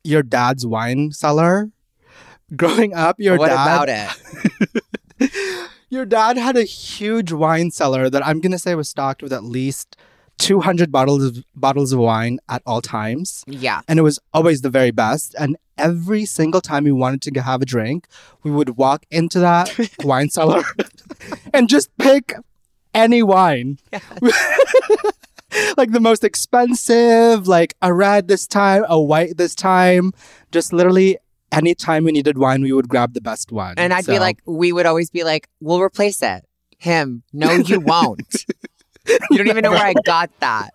your dad's wine cellar. Growing up, your what dad about it? your dad had a huge wine cellar that I'm gonna say was stocked with at least 200 bottles of bottles of wine at all times, Yeah. and it was always the very best. And every single time we wanted to have a drink, we would walk into that wine cellar and just pick any wine. like the most expensive, like a red this time, a white this time. Just literally anytime we needed wine, we would grab the best one. And I'd be like, we would always be like, we'll replace it. Him. No, you won't. you don't even know where I got that.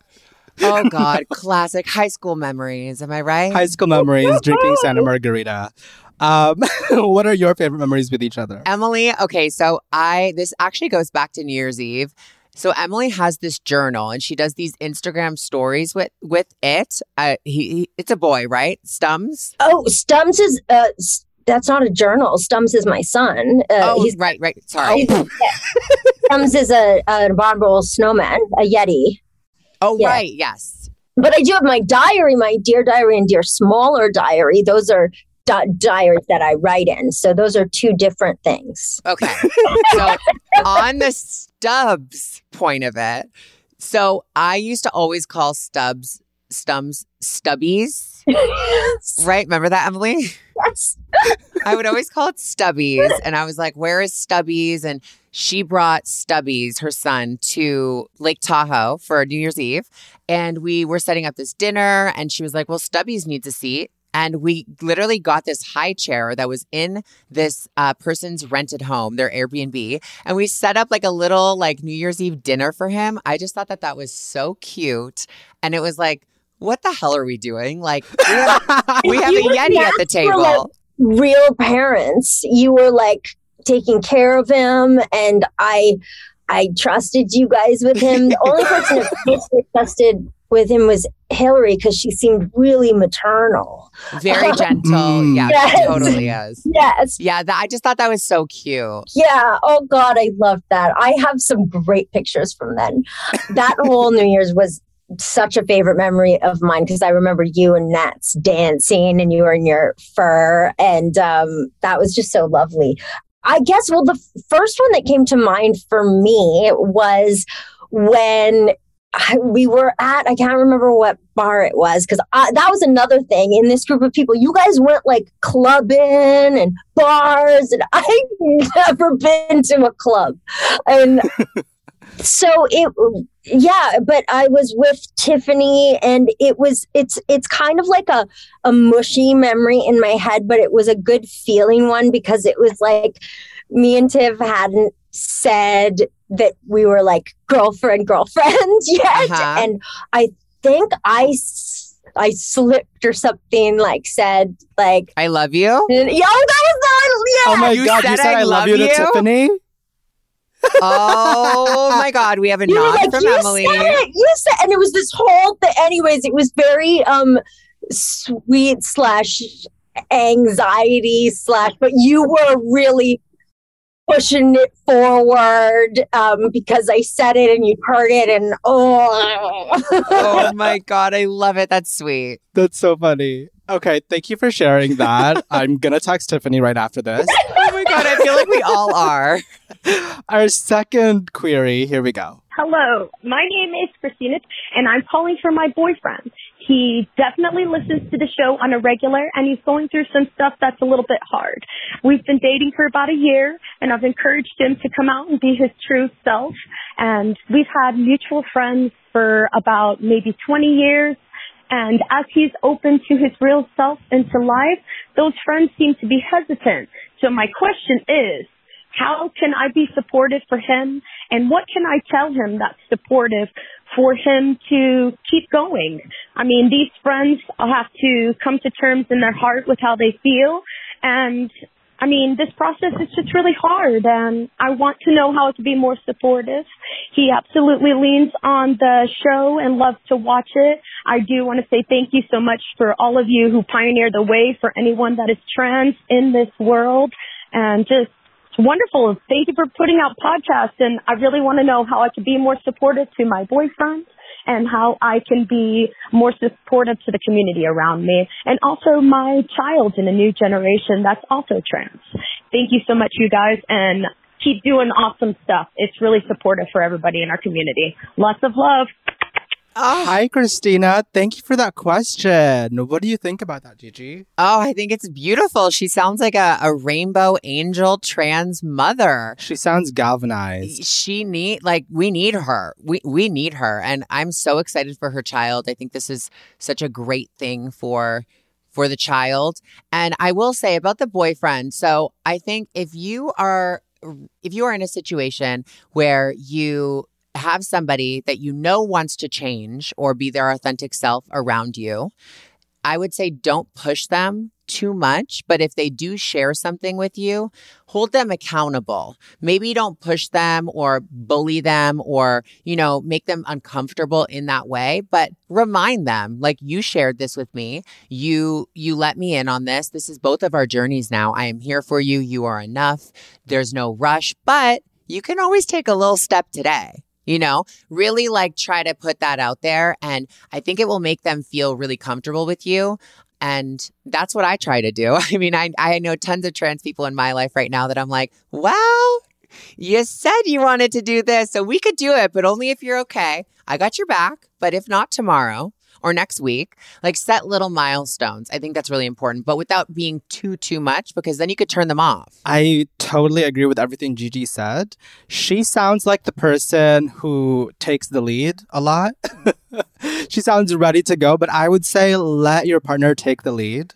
Oh God, classic high school memories. Am I right? high school memories, drinking Santa Margherita. Um, what are your favorite memories with each other? Emily, okay, so I this actually goes back to New Year's Eve. So Emily has this journal and she does these Instagram stories with with it. Uh, he, he it's a boy, right? Stums. Oh, Stums is uh, that's not a journal. Stums is my son. Uh, oh, he's right, right. Sorry. Stums is a an abominable snowman, a yeti. Oh, Yeah. right. Yes. But I do have my diary, my dear diary and dear smaller diary. Those are di- diaries that I write in. So those are two different things. Okay. so on the Stubbs point of it, so I used to always call Stubbs Stums Stubbies. Right? Remember that, Emily? Yes. I would always call it Stubbies. And I was like, where is Stubbies? And she brought Stubbies, her son, to Lake Tahoe for New Year's Eve. And we were setting up this dinner. And she was like, well, Stubbies needs a seat. And we literally got this high chair that was in this uh, person's rented home, their Airbnb. And we set up like a little like New Year's Eve dinner for him. I just thought that that was so cute. And it was like, what the hell are we doing? Like, we have, we have a Yeti at the were like- table. Real parents. You were like taking care of him and I I trusted you guys with him. The only person basically trusted with him was Hillary because she seemed really maternal. Very gentle. Mm. Yeah, Yes. she totally is. Yes. Yeah, that, I just thought that was so cute. Yeah. Oh God, I loved that. I have some great pictures from then. That whole New Year's was such a favorite memory of mine because I remember you and Nats dancing and you were in your fur and um, that was just so lovely. I guess well the f- first one that came to mind for me was when I, we were at I can't remember what bar it was because that was another thing in this group of people. You guys went like clubbing and bars, and I've never been to a club, and so it yeah. But I was with Tiffany, and it was it's it's kind of like a a mushy memory in my head, but it was a good feeling one because it was like me and Tiff hadn't said that we were like girlfriend girlfriend yet Uh-huh. and i think I I slipped or something like said like I love you. and, yeah oh, that was the yeah Oh my You god, said you said I I, love love you to you? Tiffany? Oh my God, we have a you were nod like from you Emily. said it you said and it was this whole thing anyways it was very um sweet slash anxiety slash but you were really pushing it forward um because i said it and you heard it and oh Oh my God, I love it. That's sweet. That's so funny. Okay, thank you for sharing that. I'm gonna text Tiffany right after this. Oh my God, I feel like we all are. Our second query, here we go. Hello, my name is Christina, and I'm calling for my boyfriend. He definitely listens to the show on a regular, and he's going through some stuff that's a little bit hard. We've been dating for about a year, and I've encouraged him to come out and be his true self. And we've had mutual friends for about maybe 20 years. And as he's open to his real self into life, those friends seem to be hesitant. So my question is, how can I be supportive for him? And what can I tell him that's supportive for him to keep going. I mean, these friends have to come to terms in their heart with how they feel. And I mean, this process is just really hard and I want to know how to be more supportive. He absolutely leans on the show and loves to watch it. I do want to say thank you so much for all of you who pioneered the way for anyone that is trans in this world and just wonderful. Thank you for putting out podcasts and I really want to know how I can be more supportive to my boyfriend and how I can be more supportive to the community around me and also my child in a new generation that's also trans. Thank you so much, you guys, and keep doing awesome stuff. It's really supportive for everybody in our community. Lots of love. Oh. Hi, Christina. Thank you for that question. What do you think about that, Gigi? Oh, I think it's beautiful. She sounds like a, a rainbow angel trans mother. She sounds galvanized. She need like we need her. We we need her, and I'm so excited for her child. I think this is such a great thing for for the child. And I will say about the boyfriend. So I think if you are if you are in a situation where you have somebody that you know wants to change or be their authentic self around you, I would say don't push them too much. But if they do share something with you, hold them accountable. Maybe don't push them or bully them or, you know, make them uncomfortable in that way, but remind them like you shared this with me. You, you let me in on this. This is both of our journeys now. I am here for you. You are enough. There's no rush, but you can always take a little step today you know, really like try to put that out there. And I think it will make them feel really comfortable with you. And that's what I try to do. I mean, I, I know tons of trans people in my life right now that I'm like, wow, you said you wanted to do this, so we could do it, but only if you're okay. I got your back, but if not tomorrow, or next week. Like set little milestones. I think that's really important, but without being too, too much because then you could turn them off. I totally agree with everything Gigi said. She sounds like the person who takes the lead a lot. she sounds ready to go, but I would say let your partner take the lead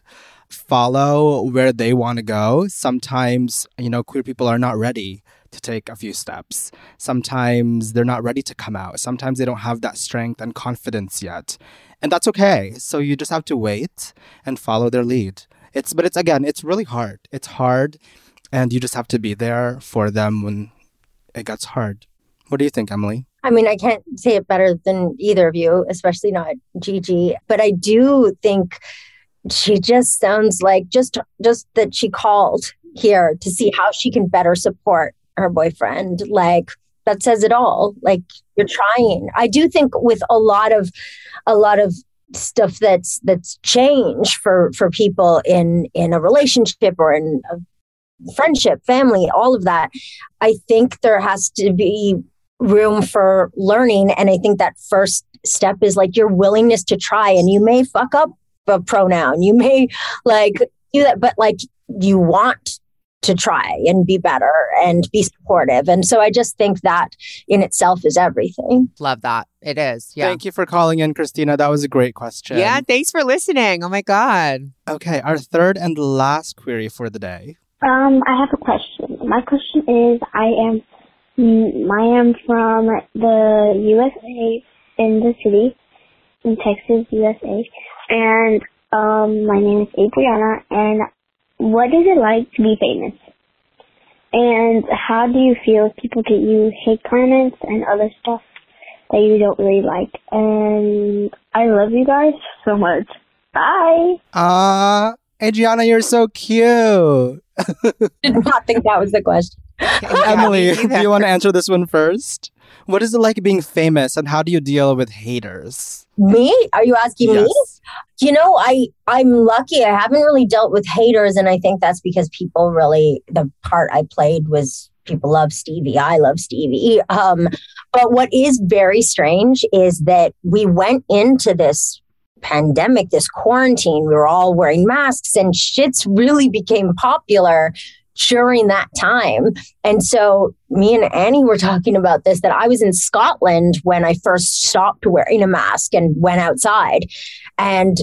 follow where they want to go. Sometimes, you know, queer people are not ready to take a few steps. Sometimes they're not ready to come out. Sometimes they don't have that strength and confidence yet. And that's okay. So you just have to wait and follow their lead. It's but it's again, it's really hard. It's hard and you just have to be there for them when it gets hard. What do you think, Emily? I mean, I can't say it better than either of you, especially not Gigi, but I do think she just sounds like just just that she called here to see how she can better support her boyfriend. Like that says it all. Like you're trying. I do think with a lot of a lot of stuff that's that's changed for for people in in a relationship or in a friendship, family, all of that. I think there has to be room for learning and I think that first step is like your willingness to try and you may fuck up a pronoun. You may like do that but like you want to try and be better and be supportive. And so I just think that in itself is everything. Love that. It is. Yeah. Thank you for calling in, Christina. That was a great question. Yeah. Thanks for listening. Oh my God. Okay. Our third and last query for the day. Um, I have a question. My question is I am I am from the USA in the city in Texas, USA. And um, my name is Adriana, and what is it like to be famous? And how do you feel if people get you hate comments and other stuff that you don't really like? And I love you guys so much. Bye. Ah, uh, Adriana, you're so cute. Did not think that was the question. Emily, do you want to answer this one first? What is it like being famous and how do you deal with haters? Me? Are you asking yes. me? You know, I I'm lucky. I haven't really dealt with haters and I think that's because people really the part I played was people love Stevie. I love Stevie. Um, but what is very strange is that we went into this pandemic, this quarantine, we were all wearing masks and Schitt's really became popular during that time. And so me and Annie were talking about this that I was in Scotland when I first stopped wearing a mask and went outside. And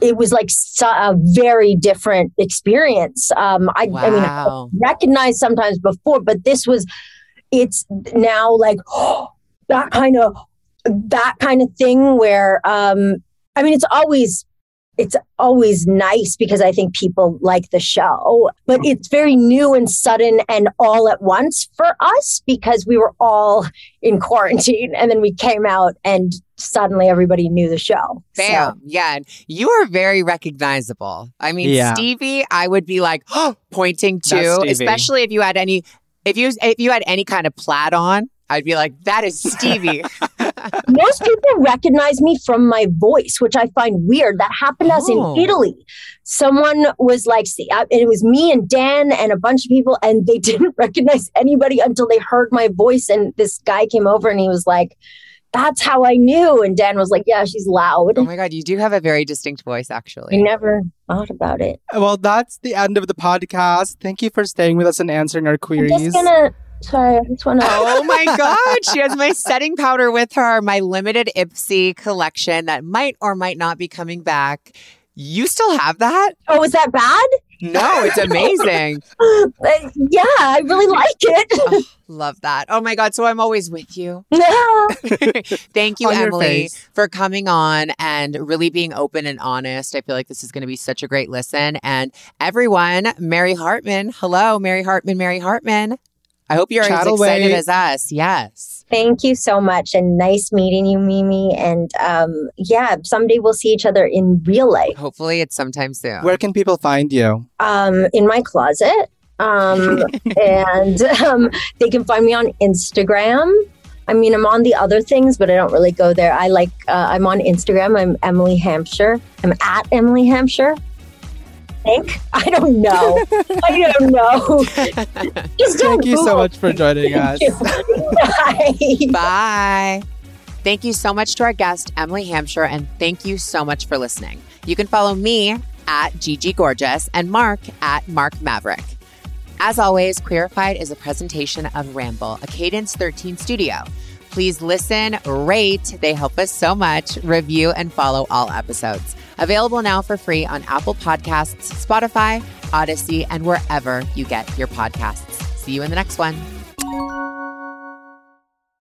it was like a very different experience. Um, I, wow. I mean, I recognized sometimes before, but this was, it's now like oh, that kind of that kind of thing where um I mean it's always it's always nice because I think people like the show, but it's very new and sudden and all at once for us because we were all in quarantine and then we came out and suddenly everybody knew the show. Bam. So. Yeah. You are very recognizable. I mean, yeah. Stevie, I would be like oh, pointing to, especially if you had any if you if you had any kind of plaid on, I'd be like, that is Stevie. Most people recognize me from my voice, which I find weird. That happened to us oh. in Italy. Someone was like, see, and it was me and Dan and a bunch of people, and they didn't recognize anybody until they heard my voice. And this guy came over and he was like, that's how I knew. And Dan was like, yeah, she's loud. Oh my God, you do have a very distinct voice, actually. I never thought about it. Well, that's the end of the podcast. Thank you for staying with us and answering our queries. I'm just gonna Sorry, I just want to. Oh my God. She has my setting powder with her, my limited Ipsy collection that might or might not be coming back. You still have that? Oh, is that bad? No, it's amazing. yeah, I really like it. oh, love that. Oh my God. So I'm always with you. Yeah. Thank you, on Emily, for coming on and really being open and honest. I feel like this is going to be such a great listen. And everyone, Mary Hartman. Hello, Mary Hartman, Mary Hartman. I hope you're Chat as excited as us. Yes. Thank you so much. And nice meeting you, Mimi. And um, yeah, someday we'll see each other in real life. Hopefully, it's sometime soon. Where can people find you? Um, in my closet. Um, and um, they can find me on Instagram. I mean, I'm on the other things, but I don't really go there. I like, uh, I'm on Instagram. I'm Emily Hampshire. I'm at Emily Hampshire think. I don't know. I don't know. Just Thank you so much for joining us. Bye. Bye. Thank you so much to our guest, Emily Hampshire, and thank you so much for listening. You can follow me at Gigi Gorgeous and Mark at Mark Maverick. As always, Queerified is a presentation of Ramble, a Cadence 13 studio. Please listen, rate, they help us so much, review, and follow all episodes. Available now for free on Apple Podcasts, Spotify, Odyssey, and wherever you get your podcasts. See you in the next one.